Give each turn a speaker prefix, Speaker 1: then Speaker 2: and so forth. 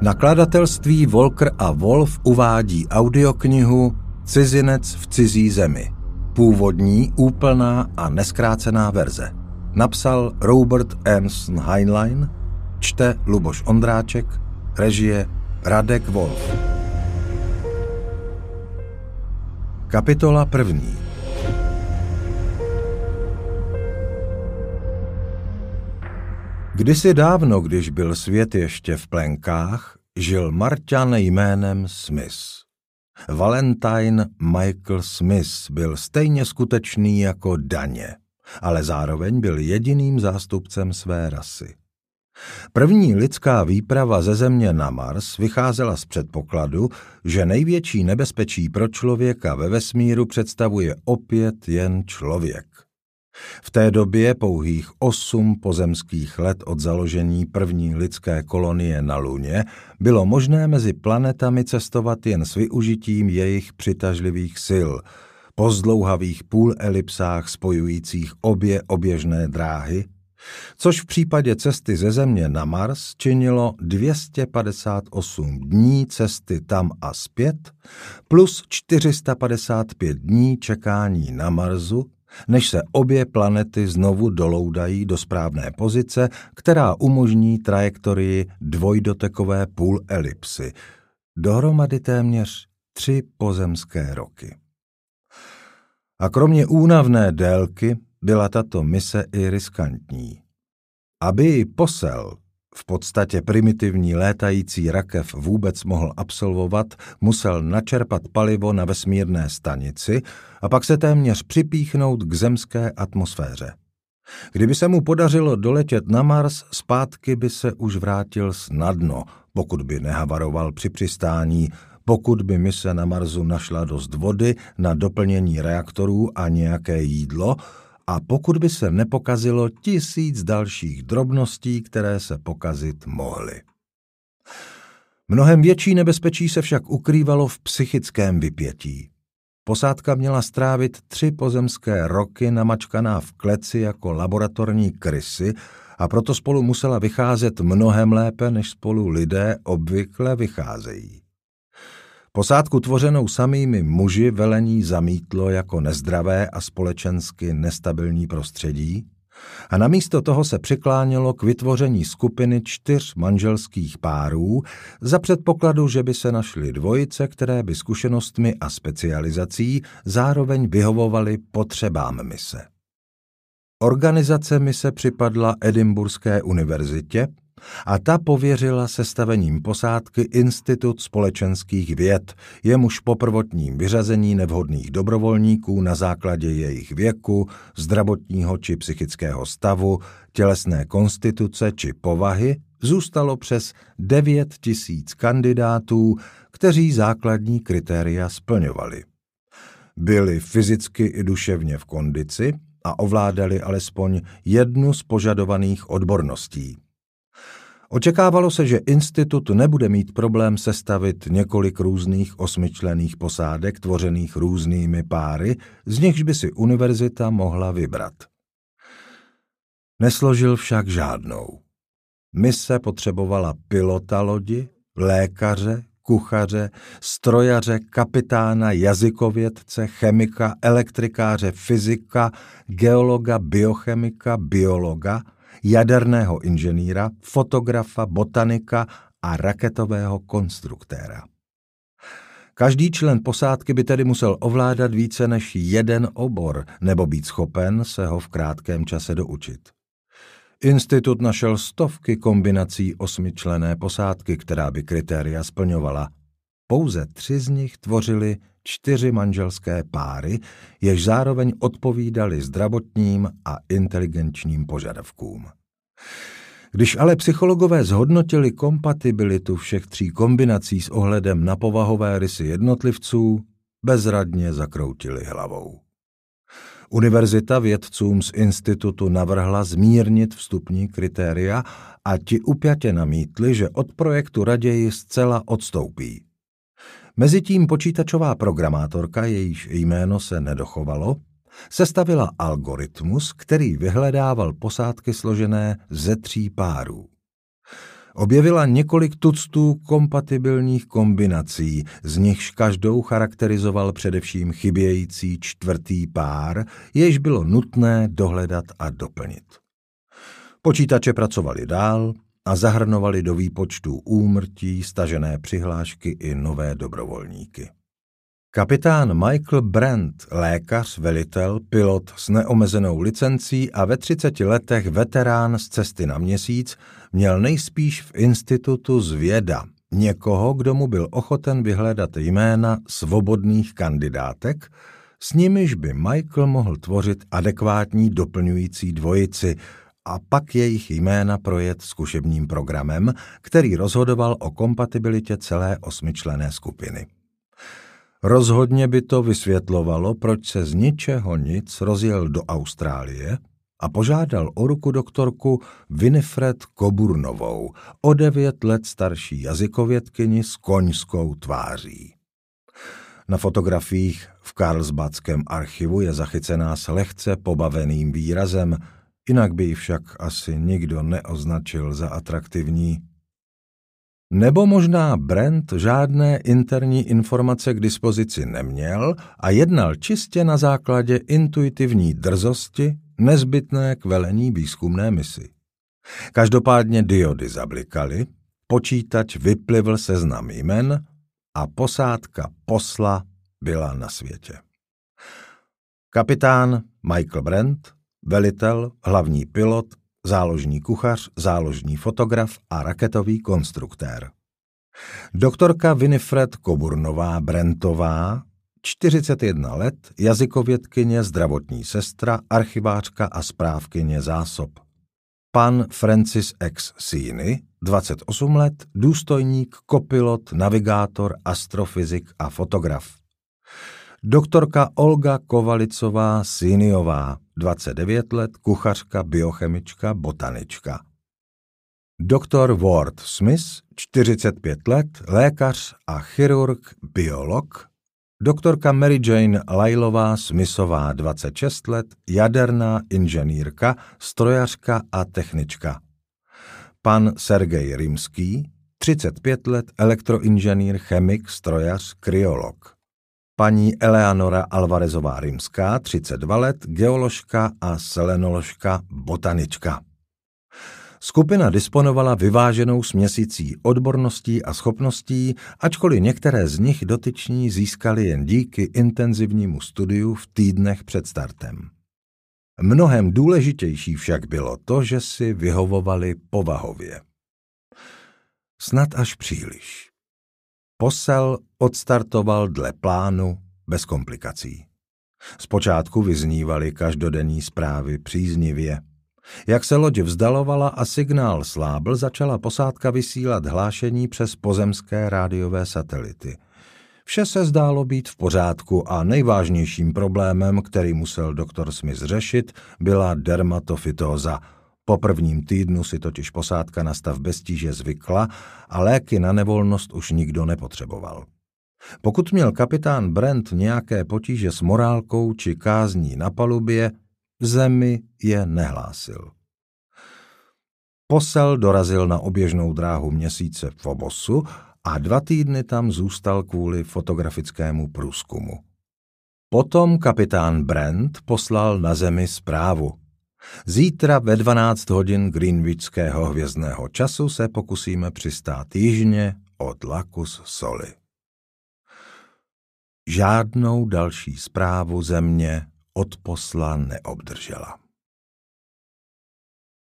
Speaker 1: Nakladatelství Volker a Wolf uvádí audioknihu Cizinec v cizí zemi. Původní, úplná a neskrácená verze. Napsal Robert Ernst Heinlein, čte Luboš Ondráček, režie Radek Wolf. Kapitola první Kdysi dávno, když byl svět ještě v plenkách, žil Marťan jménem Smith. Valentine Michael Smith byl stejně skutečný jako daně, ale zároveň byl jediným zástupcem své rasy. První lidská výprava ze Země na Mars vycházela z předpokladu, že největší nebezpečí pro člověka ve vesmíru představuje opět jen člověk. V té době pouhých osm pozemských let od založení první lidské kolonie na Luně bylo možné mezi planetami cestovat jen s využitím jejich přitažlivých sil, po zdlouhavých půlelipsách spojujících obě oběžné dráhy, což v případě cesty ze Země na Mars činilo 258 dní cesty tam a zpět plus 455 dní čekání na Marsu než se obě planety znovu doloudají do správné pozice, která umožní trajektorii dvojdotekové půlelipsy, dohromady téměř tři pozemské roky. A kromě únavné délky byla tato mise i riskantní. Aby ji posel v podstatě primitivní létající rakev vůbec mohl absolvovat, musel načerpat palivo na vesmírné stanici a pak se téměř připíchnout k zemské atmosféře. Kdyby se mu podařilo doletět na Mars, zpátky by se už vrátil snadno, pokud by nehavaroval při přistání, pokud by mise na Marsu našla dost vody na doplnění reaktorů a nějaké jídlo, a pokud by se nepokazilo tisíc dalších drobností, které se pokazit mohly. Mnohem větší nebezpečí se však ukrývalo v psychickém vypětí. Posádka měla strávit tři pozemské roky namačkaná v kleci jako laboratorní krysy a proto spolu musela vycházet mnohem lépe, než spolu lidé obvykle vycházejí. Posádku tvořenou samými muži velení zamítlo jako nezdravé a společensky nestabilní prostředí a namísto toho se přiklánělo k vytvoření skupiny čtyř manželských párů za předpokladu, že by se našly dvojice, které by zkušenostmi a specializací zároveň vyhovovaly potřebám mise. Organizace mise připadla Edimburské univerzitě, a ta pověřila sestavením posádky Institut společenských věd, jemuž po prvotním vyřazení nevhodných dobrovolníků na základě jejich věku, zdravotního či psychického stavu, tělesné konstituce či povahy zůstalo přes 9 tisíc kandidátů, kteří základní kritéria splňovali. Byli fyzicky i duševně v kondici a ovládali alespoň jednu z požadovaných odborností – Očekávalo se, že institut nebude mít problém sestavit několik různých osmičlených posádek tvořených různými páry, z nichž by si univerzita mohla vybrat. Nesložil však žádnou. Mise potřebovala pilota lodi, lékaře, kuchaře, strojaře, kapitána, jazykovědce, chemika, elektrikáře, fyzika, geologa, biochemika, biologa – jaderného inženýra, fotografa, botanika a raketového konstruktéra. Každý člen posádky by tedy musel ovládat více než jeden obor nebo být schopen se ho v krátkém čase doučit. Institut našel stovky kombinací osmičlené posádky, která by kritéria splňovala. Pouze tři z nich tvořili čtyři manželské páry, jež zároveň odpovídali zdravotním a inteligenčním požadavkům. Když ale psychologové zhodnotili kompatibilitu všech tří kombinací s ohledem na povahové rysy jednotlivců, bezradně zakroutili hlavou. Univerzita vědcům z institutu navrhla zmírnit vstupní kritéria a ti upjatě namítli, že od projektu raději zcela odstoupí. Mezitím počítačová programátorka, jejíž jméno se nedochovalo, sestavila algoritmus, který vyhledával posádky složené ze tří párů. Objevila několik tuctů kompatibilních kombinací, z nichž každou charakterizoval především chybějící čtvrtý pár, jež bylo nutné dohledat a doplnit. Počítače pracovali dál a zahrnovali do výpočtu úmrtí, stažené přihlášky i nové dobrovolníky. Kapitán Michael Brandt, lékař, velitel, pilot s neomezenou licencí a ve 30 letech veterán z cesty na měsíc, měl nejspíš v institutu zvěda někoho, kdo mu byl ochoten vyhledat jména svobodných kandidátek, s nimiž by Michael mohl tvořit adekvátní doplňující dvojici a pak jejich jména projet zkušebním programem, který rozhodoval o kompatibilitě celé osmičlené skupiny. Rozhodně by to vysvětlovalo, proč se z ničeho nic rozjel do Austrálie a požádal o ruku doktorku Winifred Koburnovou, o devět let starší jazykovědkyni s koňskou tváří. Na fotografiích v Karlsbadském archivu je zachycená s lehce pobaveným výrazem, jinak by ji však asi nikdo neoznačil za atraktivní. Nebo možná Brent žádné interní informace k dispozici neměl a jednal čistě na základě intuitivní drzosti nezbytné k velení výzkumné misi. Každopádně diody zablikaly, počítač vyplivl seznam jmen a posádka posla byla na světě. Kapitán Michael Brent, velitel, hlavní pilot, záložní kuchař, záložní fotograf a raketový konstruktér. Doktorka Winifred Koburnová Brentová, 41 let, jazykovědkyně, zdravotní sestra, archivářka a správkyně zásob. Pan Francis X. Sini, 28 let, důstojník, kopilot, navigátor, astrofyzik a fotograf. Doktorka Olga Kovalicová Siniová, 29 let, kuchařka, biochemička, botanička. Doktor Ward Smith, 45 let, lékař a chirurg, biolog. Doktorka Mary Jane Lailová Smithová, 26 let, jaderná inženýrka, strojařka a technička. Pan Sergej Rimský, 35 let, elektroinženýr, chemik, strojař, kryolog paní Eleanora Alvarezová Rimská, 32 let, geoložka a selenoložka, botanička. Skupina disponovala vyváženou směsicí odborností a schopností, ačkoliv některé z nich dotyční získali jen díky intenzivnímu studiu v týdnech před startem. Mnohem důležitější však bylo to, že si vyhovovali povahově. Snad až příliš. Posel odstartoval dle plánu bez komplikací. Zpočátku vyznívaly každodenní zprávy příznivě. Jak se loď vzdalovala a signál slábl, začala posádka vysílat hlášení přes pozemské rádiové satelity. Vše se zdálo být v pořádku a nejvážnějším problémem, který musel doktor Smith řešit, byla dermatofytóza – po prvním týdnu si totiž posádka na stav bez tíže zvykla a léky na nevolnost už nikdo nepotřeboval. Pokud měl kapitán Brent nějaké potíže s morálkou či kázní na palubě, zemi je nehlásil. Posel dorazil na oběžnou dráhu měsíce v Obosu a dva týdny tam zůstal kvůli fotografickému průzkumu. Potom kapitán Brent poslal na zemi zprávu. Zítra ve 12 hodin greenwichského hvězdného času se pokusíme přistát jižně od Lacus Soli. Žádnou další zprávu země od posla neobdržela.